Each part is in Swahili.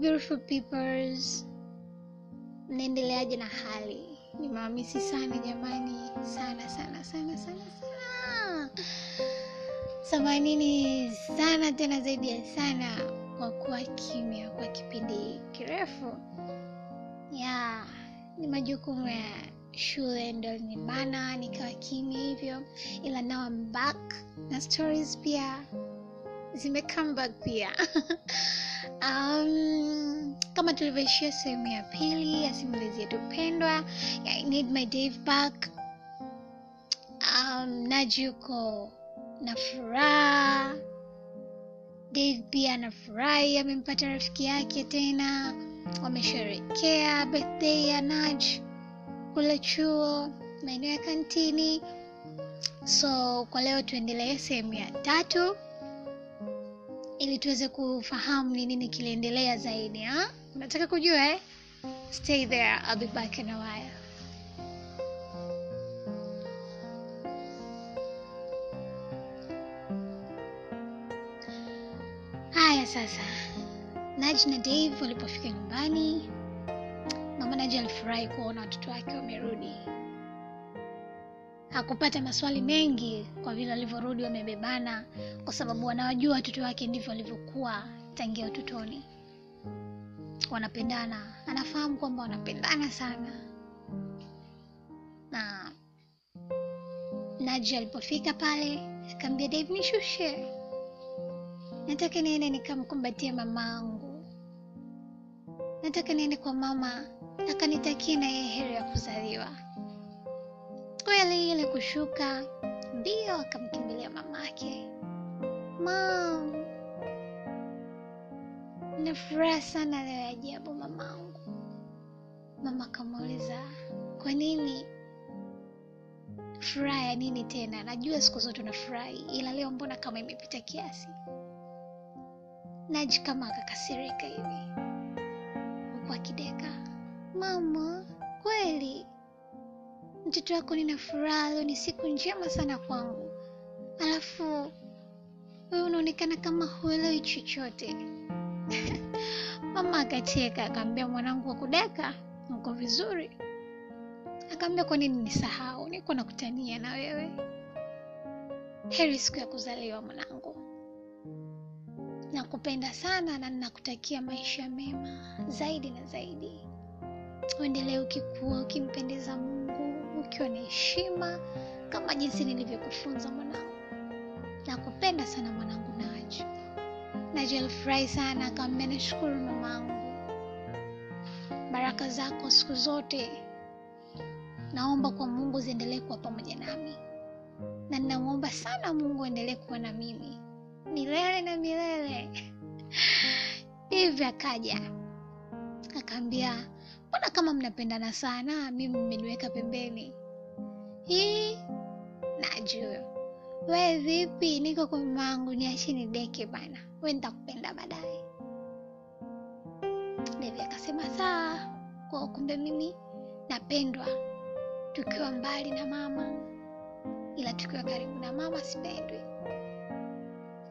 beautiful peoples, mnaendeleaje na hali? Nimewamisi sana jamani, sana sana sana sana sana. Samanini sana tena zaidi ya sana kwa kuwa kimya kwa kipindi kirefu. Ya, ni majukumu ya shule ndo linibana nikawa kimya hivyo, ila now I'm back na stories pia zime come pia um, kama tulivyoishia sehemu ya pili ya simulizi yetu pendwa I need my Dave back. Um, Naji yuko na furaha, Dave pia anafurahi amempata rafiki yake tena, wamesherekea birthday ya Naj kule chuo maeneo ya kantini. So kwa leo tuendelee sehemu ya tatu ili tuweze kufahamu ni nini kiliendelea zaidi ha? Unataka kujua eh? Stay there, I'll be back in a while. Haya sasa, Naj na Dave walipofika nyumbani, mama naji alifurahi kuona watoto wake wamerudi. Hakupata maswali mengi kwa vile walivyorudi wamebebana, kwa sababu wanawajua watoto wake ndivyo walivyokuwa tangia utotoni. Wanapendana, anafahamu kwamba wanapendana sana. Na Naji alipofika pale akamwambia Dave, nishushe, nataka niende nikamkumbatia mamangu, nataka niende kwa mama akanitakia na yeye heri ya kuzaliwa. Kweli ile kushuka mbio, akamkimbilia mamake. Mam, na furaha sana leo ya ajabu mamangu. Mama akamuuliza kwa nini? Furaha ya nini tena? Najua siku zote unafurahi, ila leo mbona kama imepita kiasi? Naji kama akakasirika hivi, huku akideka. Mama, kweli mtoto wako nina furaha leo, ni siku njema sana kwangu, alafu wewe unaonekana kama huelewi chochote. Mama akacheka akaambia, mwanangu wa kudeka, uko vizuri? Akaambia, kwa nini nisahau? Niko nakutania na wewe. Heri siku ya kuzaliwa mwanangu, nakupenda sana na ninakutakia maisha mema zaidi na zaidi. Uendelee ukikua, ukimpendeza Mungu, ukiwa na heshima kama jinsi nilivyokufunza mwanangu. Nakupenda sana mwanangu Naji. Naji alifurahi sana akamwambia, nashukuru mamangu, baraka zako siku zote naomba kwa Mungu ziendelee kuwa pamoja nami, na ninamwomba sana Mungu aendelee kuwa na mimi milele na milele. Hivi akaja akaambia, mbona kama mnapendana sana, mimi mmeniweka pembeni. Hii najua we vipi? Niko kwa mamangu, niache nideke bana, we nitakupenda baadaye. Devi akasema saa kwa kumbe mimi napendwa tukiwa mbali na mama, ila tukiwa karibu na mama sipendwi.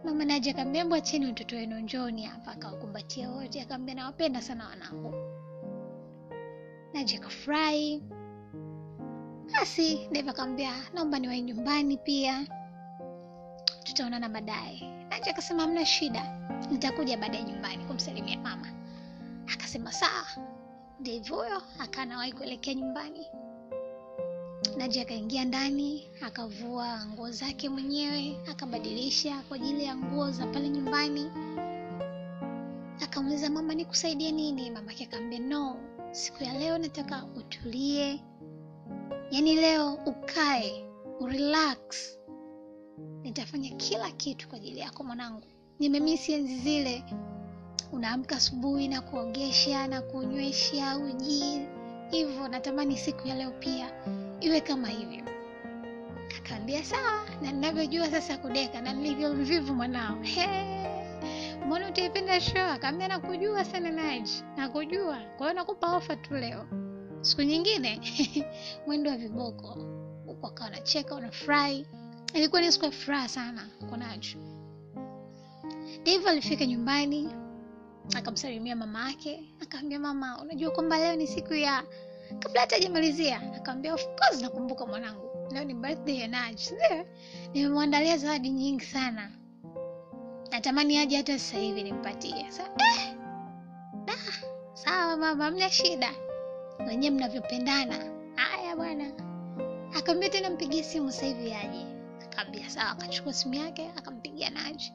Mama Naji akaambia mbwa, cheni utoto wenu, njoni hapa. Akawakumbatia wote, akaambia nawapenda sana wanangu. naje akafurahi. Basi Devi akamwambia naomba niwahi nyumbani pia tutaonana baadaye. Naji akasema hamna shida, nitakuja baadaye nyumbani kumsalimia mama. Akasema sawa. Dave huyo akanawahi kuelekea nyumbani. Naji akaingia ndani akavua nguo zake mwenyewe akabadilisha kwa ajili ya nguo za pale nyumbani. Akamuuliza mama, nikusaidie nini? Mamake akamwambia no, siku ya leo nataka utulie, yaani leo ukae urelax nitafanya kila kitu kwa ajili yako mwanangu. Nimemisi enzi zile unaamka asubuhi na kuogesha na kunywesha uji hivyo, natamani siku ya leo pia iwe kama hivyo. Akaambia sawa, na ninavyojua sasa kudeka na nilivyo mvivu mwanao. Mbona utaipenda show? Akaambia nakujua sana Naji, nakujua. Kwa hiyo nakupa ofa tu leo, siku nyingine mwendo wa viboko. Huku akawa anacheka, unafurahi Ilikuwa ni siku ya furaha sana kwa Naji. Dave alifika nyumbani akamsalimia mama yake akaambia mama unajua kwamba leo ni siku ya kabla hata ajamalizia akamwambia of nakumbuka mwanangu. Leo ni birthday ya nimemwandalia zawadi nyingi sana. Natamani aje hata sasa hivi nimpatie. Sa eh, da, mama mna shida wenyewe mnavyopendana. Haya bwana. Akaambia tena mpigie simu sasa hivi aje. Akaambia sawa. Akachukua simu yake akampigia Naji.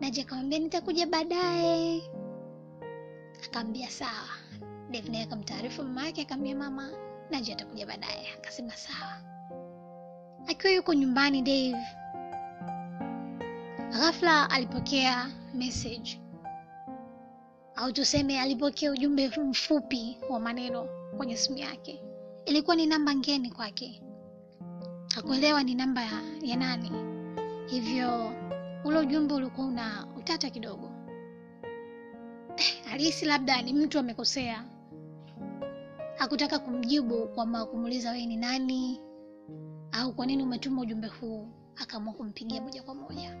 Naji akamwambia nitakuja baadaye. Akaambia sawa. Dave naye akamtaarifu mama yake akaambia mama Naji atakuja baadaye. Akasema sawa. Akiwa yuko nyumbani Dave ghafla alipokea message au tuseme alipokea ujumbe mfupi wa maneno kwenye simu yake. Ilikuwa ni namba ngeni kwake. Hakuelewa ni namba ya, ya nani. Hivyo ule ujumbe ulikuwa una utata kidogo. Alihisi labda ni mtu amekosea. Hakutaka kumjibu kwamba kumuuliza wewe ni nani au kwa nini umetuma ujumbe huu akaamua kumpigia moja kwa moja.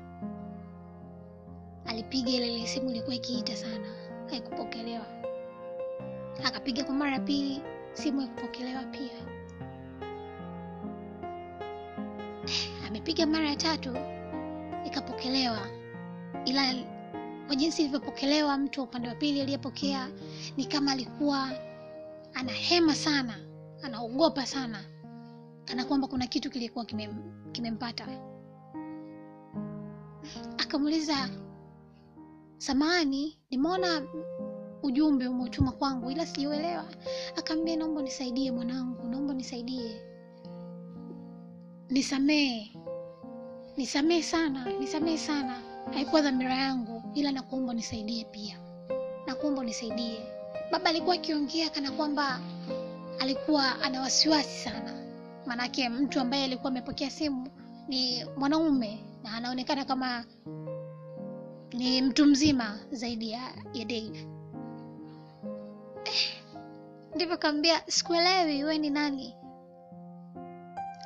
Alipiga ile simu ilikuwa ikiita sana haikupokelewa. Akapiga kwa mara ya pili simu haikupokelewa pia. Amepiga mara ya tatu ikapokelewa. Ila kwa jinsi ilivyopokelewa mtu wa upande wa pili aliyepokea ni kama alikuwa anahema sana anaogopa sana kana kwamba kuna kitu kilikuwa kimem- kimempata. Akamuuliza samahani nimeona ujumbe umeutuma kwangu ila sijauelewa akaambia naomba nisaidie mwanangu naomba nisaidie nisamee nisamee sana nisamee sana. Haikuwa dhamira yangu ila nakuomba nisaidie pia. Nakuomba nisaidie baba alikuwa akiongea kana kwamba alikuwa ana wasiwasi sana. Maanake mtu ambaye alikuwa amepokea simu ni mwanaume na anaonekana kama ni mtu mzima zaidi ya, ya Dave. Eh, ndivyo kaambia sikuelewi we ni nani?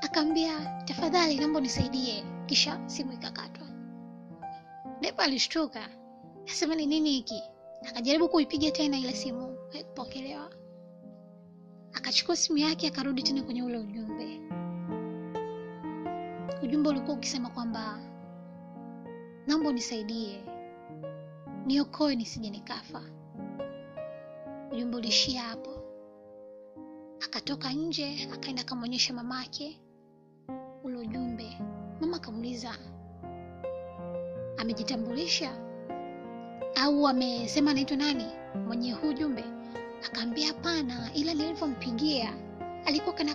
Akaambia tafadhali naomba nisaidie kisha simu ikakatwa. Dave alishtuka. Asema ni nini hiki? Akajaribu kuipiga tena ile simu haikupokelewa akachukua simu yake akarudi tena kwenye ule ujumbe. Ujumbe ulikuwa ukisema kwamba naomba unisaidie niokoe nisije nikafa. Ujumbe ulishia hapo. Akatoka nje akaenda akamwonyesha mamake. Ule ujumbe mama akamuuliza amejitambulisha? Au amesema anaitwa nani? Mwenye huu ujumbe. Akaambia hapana ila nilivyompigia alikuwa kana,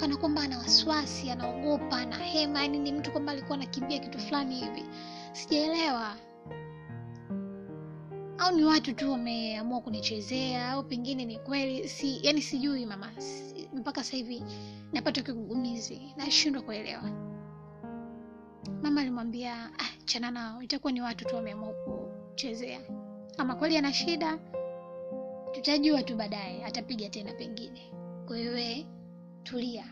kana kwamba ana wasiwasi anaogopa ana hema yani ni mtu kwamba alikuwa anakimbia kitu fulani hivi. Sijaelewa au ni watu tu wameamua kunichezea au pengine ni kweli si yani sijui mama si, mpaka sasa hivi napata kigugumizi nashindwa kuelewa. Mama alimwambia ah, chana nao itakuwa ni watu tu wameamua kuchezea. Kama kweli ana shida tutajua tu baadaye atapiga tena pengine. Hiyo tulia.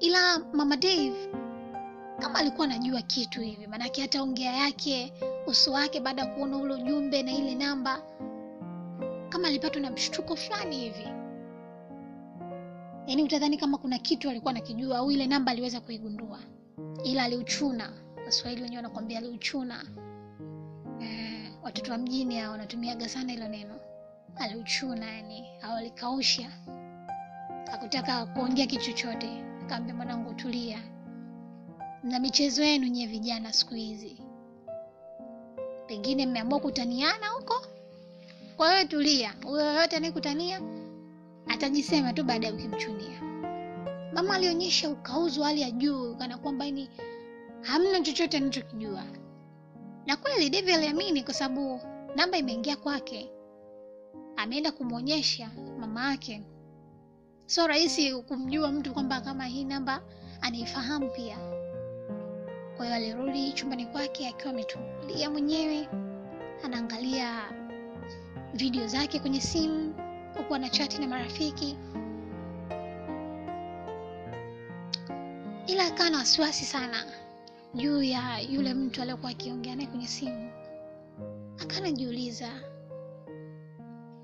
Ila mama dave kama alikuwa anajua kitu hivi maanake hata ongea yake uso wake baada ya kuona ule ujumbe na ile namba. Kama alipatwa na mshtuko fulani hivi. Yaani utadhani kama kuna kitu alikuwa anakijua au ile namba aliweza kuigundua. Ila aliuchuna. Waswahili wenyewe wanakwambia aliuchuna. Eh, watoto wa mjini hao wanatumiaga sana hilo neno. Aliuchuna yani au alikausha. Hakutaka kuongea kitu chochote. Akaambia mwanangu tulia. Na michezo yenu nyie vijana siku hizi pengine mmeamua kutaniana huko? Kwa hiyo tulia. Huyo yoyote anayekutania atajisema tu baada ya ukimchunia. Mama alionyesha ukauzwa hali ya juu kana kwamba ni hamna chochote anachokijua. Na kweli devi aliamini kwa sababu namba imeingia kwake. Ameenda kumwonyesha mama yake. Sio rahisi kumjua mtu kwamba kama hii namba anaifahamu pia kwa hiyo alirudi chumbani kwake akiwa ametulia mwenyewe anaangalia video zake kwenye simu huku anachati na marafiki. Ila akawa na wasiwasi sana juu ya yule mtu aliyokuwa akiongea naye kwenye simu. Akanajiuliza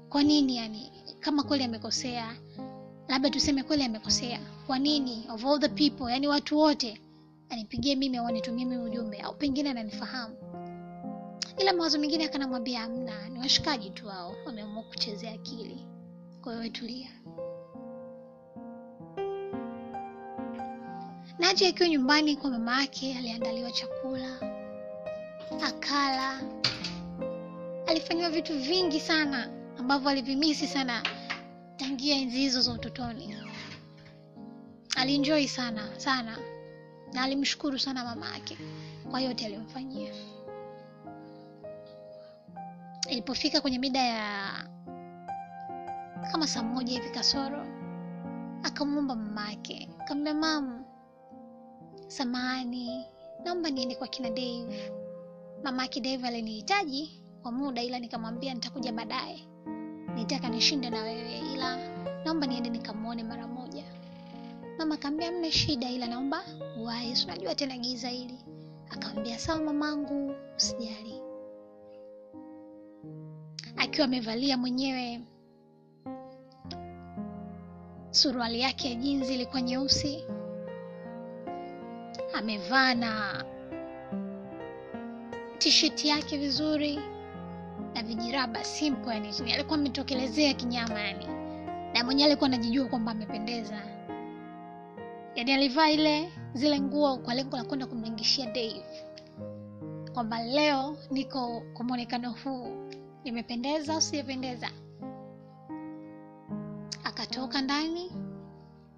kwa nini yani kama kweli amekosea labda tuseme kweli amekosea kwa nini of all the people yani watu wote anipigie mimi au anitumie mimi ujumbe au pengine ananifahamu. Ila mawazo mengine akanamwambia amna ni washikaji tu hao wameamua kuchezea akili. Kwa hiyo tulia. Naji akiwa nyumbani kwa mama yake aliandaliwa chakula akala. Alifanyiwa vitu vingi sana ambavyo alivimisi sana tangia enzi hizo za utotoni. Alinjoi sana sana na alimshukuru sana mama yake. Kwa yote aliyomfanyia ilipofika kwenye mida ya kama saa moja hivi kasoro akamwomba mama yake. Akamwambia mam samahani naomba niende kwa kina dave. Mama yake dave alinihitaji kwa muda ila nikamwambia nitakuja baadaye. Nitaka nishinde na wewe ila naomba niende nikamwone mara moja mama akaambia mna shida ila naomba uwahi. Unajua tena giza hili. Akamwambia sawa mamangu usijali. Akiwa amevalia mwenyewe suruali yake ya jinzi ilikuwa nyeusi. Amevaa na tisheti yake vizuri na vijiraba simple yani alikuwa ametokelezea kinyama yani. Na mwenyewe alikuwa anajijua kwamba amependeza yani alivaa ile zile nguo kwa lengo la kwenda kumlingishia dave. Kwamba leo niko kwa mwonekano huu. Nimependeza au akatoka ndani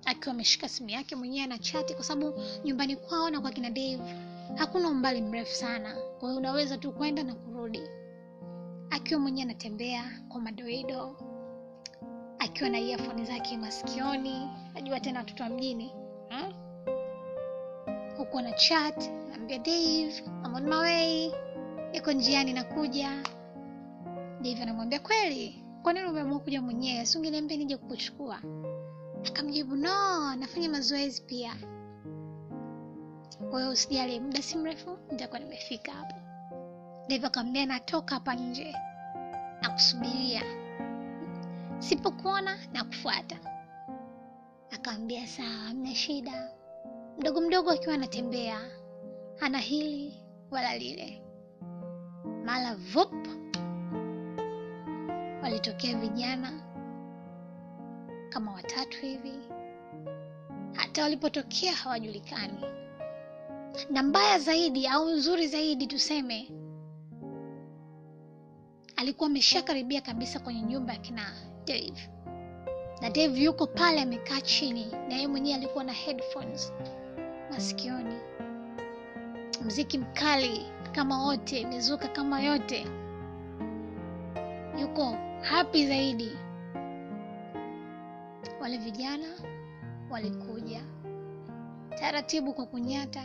akiwa ameshika simu yake mwenyewe na chati kwa sababu nyumbani kwao na kwa kina dave hakuna umbali mrefu sana. Kwa hiyo unaweza tu kwenda na kurudi. Akiwa mwenyewe anatembea kwa madoido akiwa na earphone zake masikioni najua tena watoto wa mjini? Huku na chat naambia dave I'm on my way. Niko njiani nakuja. Dave anamwambia kweli? Kwa nini umeamua kuja mwenyewe? Si ungeniambia nije kukuchukua? Akamjibu no nafanya mazoezi pia. Kwa usijali muda si mrefu nitakuwa nimefika hapo. Dave akamwambia natoka hapa nje. Nakusubiria. Sipokuona na kufuata akaambia sawa amna shida mdogo mdogo akiwa anatembea hana hili wala lile. Mala vup. Walitokea vijana kama watatu hivi. Hata walipotokea hawajulikani. Na mbaya zaidi au nzuri zaidi tuseme alikuwa ameshakaribia kabisa kwenye nyumba ya kina dave. Na dave yuko pale amekaa chini na yeye mwenyewe alikuwa na headphones masikioni. Mziki mkali kama wote mizuka kama yote. Yuko happy zaidi. Wale vijana walikuja taratibu kwa kunyata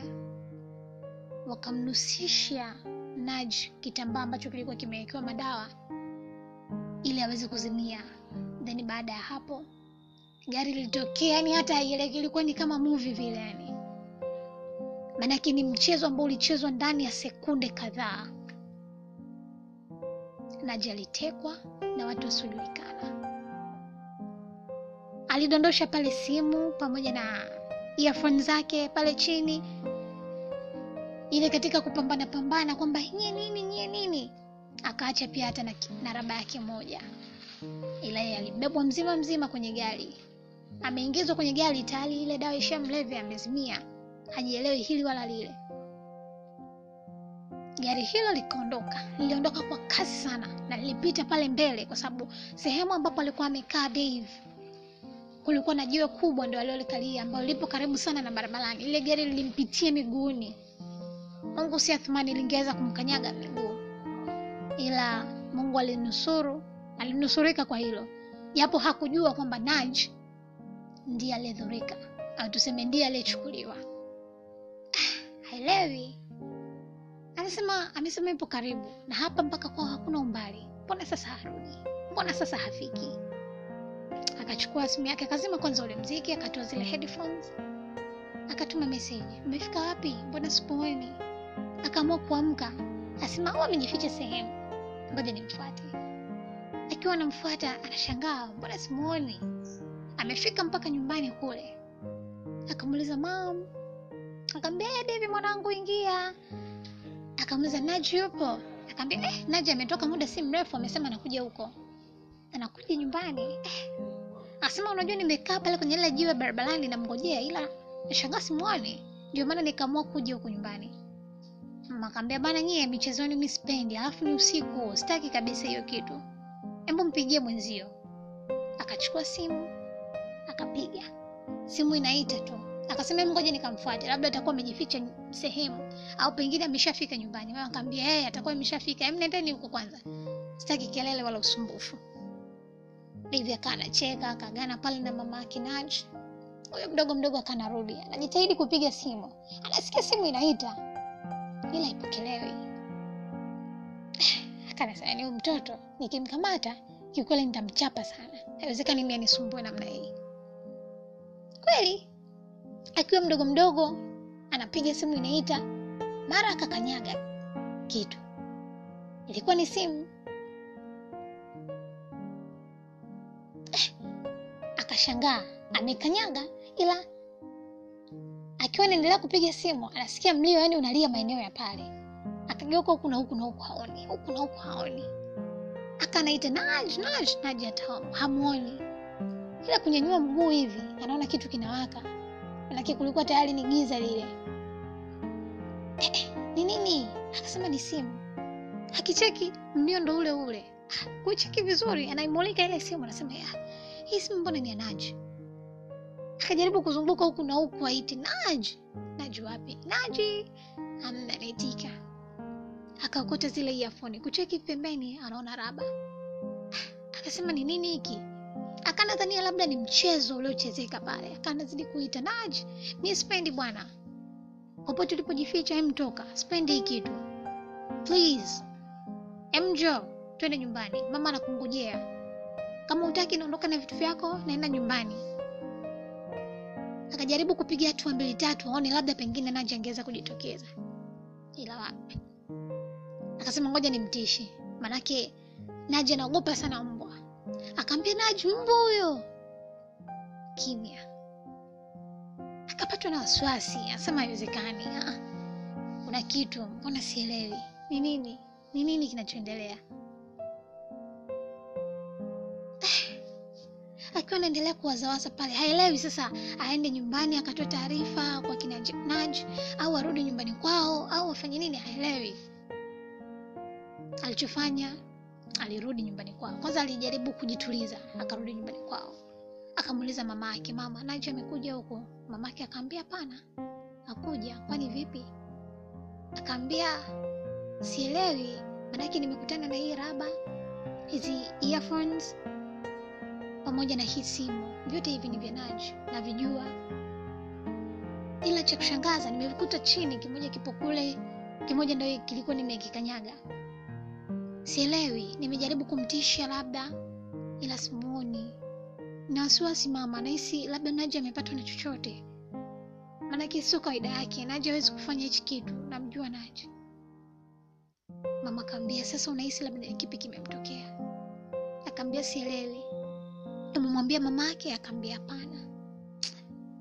wakamnusisha naj kitambaa ambacho kilikuwa kimewekewa madawa ili aweze kuzimia. Then baada ya hapo gari lilitokea yani hata ilikuwa ni kama movie vile yani maanake ni mchezo ambao ulichezwa ndani ya sekunde kadhaa. Naji alitekwa na watu wasiojulikana. Alidondosha pale simu pamoja na earphone zake pale chini. Ile katika kupambana pambana kwamba nyie nini nyie nini? Akaacha pia hata na, na raba yake moja. Ila yeye alibebwa mzima mzima kwenye gari. Ameingizwa kwenye gari tayari ile dawa ishamlevya amezimia hajielewi hili wala lile. Gari hilo likaondoka. Liliondoka kwa kasi sana na lilipita pale mbele kwa sababu sehemu ambapo alikuwa amekaa dave kulikuwa na jiwe kubwa ndo aliolikalia ambayo lipo karibu sana na barabarani. Ile gari lilimpitia miguuni. Mungu si athumani lingeweza kumkanyaga miguu. Ila mungu alinusuru alinusurika kwa hilo. Japo hakujua kwamba naj ndiye aliyedhurika au tuseme ndiye aliyechukuliwa haelewi anasema amesema ipo karibu. Na hapa mpaka kwao hakuna umbali. Mbona sasa harudi? Mbona sasa hafiki? Akachukua simu yake akazima kwanza ule mziki akatoa zile headphones. Akatuma meseji mmefika wapi? Mbona sipooni akaamua kuamka. Asema au amejificha sehemu. Ngoja nimfuate. Akiwa anamfuata anashangaa, mbona simuoni? Amefika mpaka nyumbani kule, akamuuliza mam, akamwambia "Eh, Devi mwanangu, ingia. Akamuuliza Naji yupo? Akaambia eh, Naji ametoka muda si mrefu, amesema anakuja huko, anakuja nyumbani. Eh, Asema unajua, nimekaa pale kwenye ile jiwe barabarani namngojea, ila nashangaa simuoni, ndio maana nikaamua kuja huku nyumbani. Mama akamwambia bana, nyie michezoni mimi alafu ni usiku, sitaki kabisa hiyo kitu. Hebu mpigie mwenzio. Akachukua simu akapiga, simu inaita tu. Akasema ngoja nikamfuate, labda atakuwa amejificha sehemu au pengine ameshafika nyumbani. Mama akamwambia atakuwa ameshafika, nendeni huko kwanza, sitaki kelele wala usumbufu. Bibi akawa anacheka akagana pale na mama yake Naji. Huyo mdogo mdogo akanarudi, anajitahidi kupiga simu, anasikia simu inaita ila ipokelewi. Akanasema ni mtoto nikimkamata kiukweli nitamchapa sana, haiwezekani mimi anisumbue namna hii. Kweli akiwa mdogo mdogo anapiga simu inaita, mara akakanyaga kitu, ilikuwa ni simu. Eh, akashangaa amekanyaga, ila akiwa anaendelea kupiga simu anasikia mlio, yani unalia maeneo ya pale. Akageuka huku na huku na huku haoni, huku na huku haoni. Akanaita Naj, Naj, Naj hata hamuoni, ila kunyanyua mguu hivi anaona kitu kinawaka, manake kulikuwa tayari ni giza lile. Eh, eh, ni nini? Akasema ni simu. Akicheki mlio ndo ule ule, kucheki vizuri, anaimulika ile simu, anasema ya hii simu mbona ni ya Naji? akajaribu kuzunguka huku na huku aiti Naji, Naji wapi? Naji amna akakuta zile iafoni, kucheki pembeni, anaona raba. Akasema ni nini hiki? Akanadhania labda ni mchezo uliochezeka pale, akanazidi kuita Naj, mi spendi bwana, popote ulipojificha, emtoka, spendi hii kitu. Please, emjo, twende nyumbani, mama anakungojea. Kama utaki naondoka na vitu vyako, naenda nyumbani. Akajaribu kupiga hatua mbili tatu aone labda pengine Naji angeweza kujitokeza, ila wapi. Akasema ngoja nimtishe, manake Naji anaogopa sana. Akaambia Naji, mbu huyo. Kimya. Akapatwa na wasiwasi, asema haiwezekani, ah, kuna kitu, mbona sielewi ni nini, ni nini kinachoendelea. akiwa anaendelea kuwazawaza pale, haelewi sasa aende nyumbani akatoa taarifa kwa kina au arudi nyumbani kwao au afanye nini, haelewi. Alichofanya, alirudi nyumbani kwao. Kwanza alijaribu kujituliza, akarudi nyumbani kwao, akamuuliza mama yake, mama, nacho amekuja huko? Mama yake akaambia hapana, akuja Kwani vipi? Akaambia sielewi, manake nimekutana na hii raba, hizi earphones pamoja na hii simu, vyote hivi ni vya Naji navijua, ila cha kushangaza nimevikuta chini, kimoja kipo kule, kimoja ndo kilikuwa nimekikanyaga. Sielewi, nimejaribu kumtisha labda, ila simuoni. Na wasiwasi mama, nahisi labda Naji amepatwa na chochote, maanake sio kawaida yake. Naji hawezi kufanya hichi kitu, namjua Naji. Mama akaambia, sasa unahisi labda kipi kimemtokea? Akaambia sielewi amemwambia mama yake, akaambia hapana.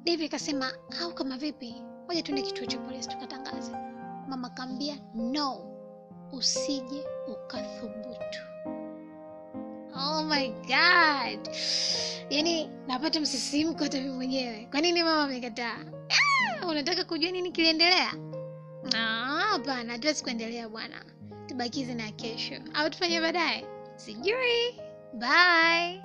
Devi akasema au kama vipi, moja tuende kituo cha polisi tukatangaze. Mama akaambia no, usije ukathubutu. Oh my god, yaani napata msisimko hata mimi mwenyewe. Kwa nini mama amekataa? Ah, unataka kujua nini kiliendelea? Hapana, hatuwezi kuendelea bwana, tubakize na kesho au tufanye baadaye, sijui. Bye.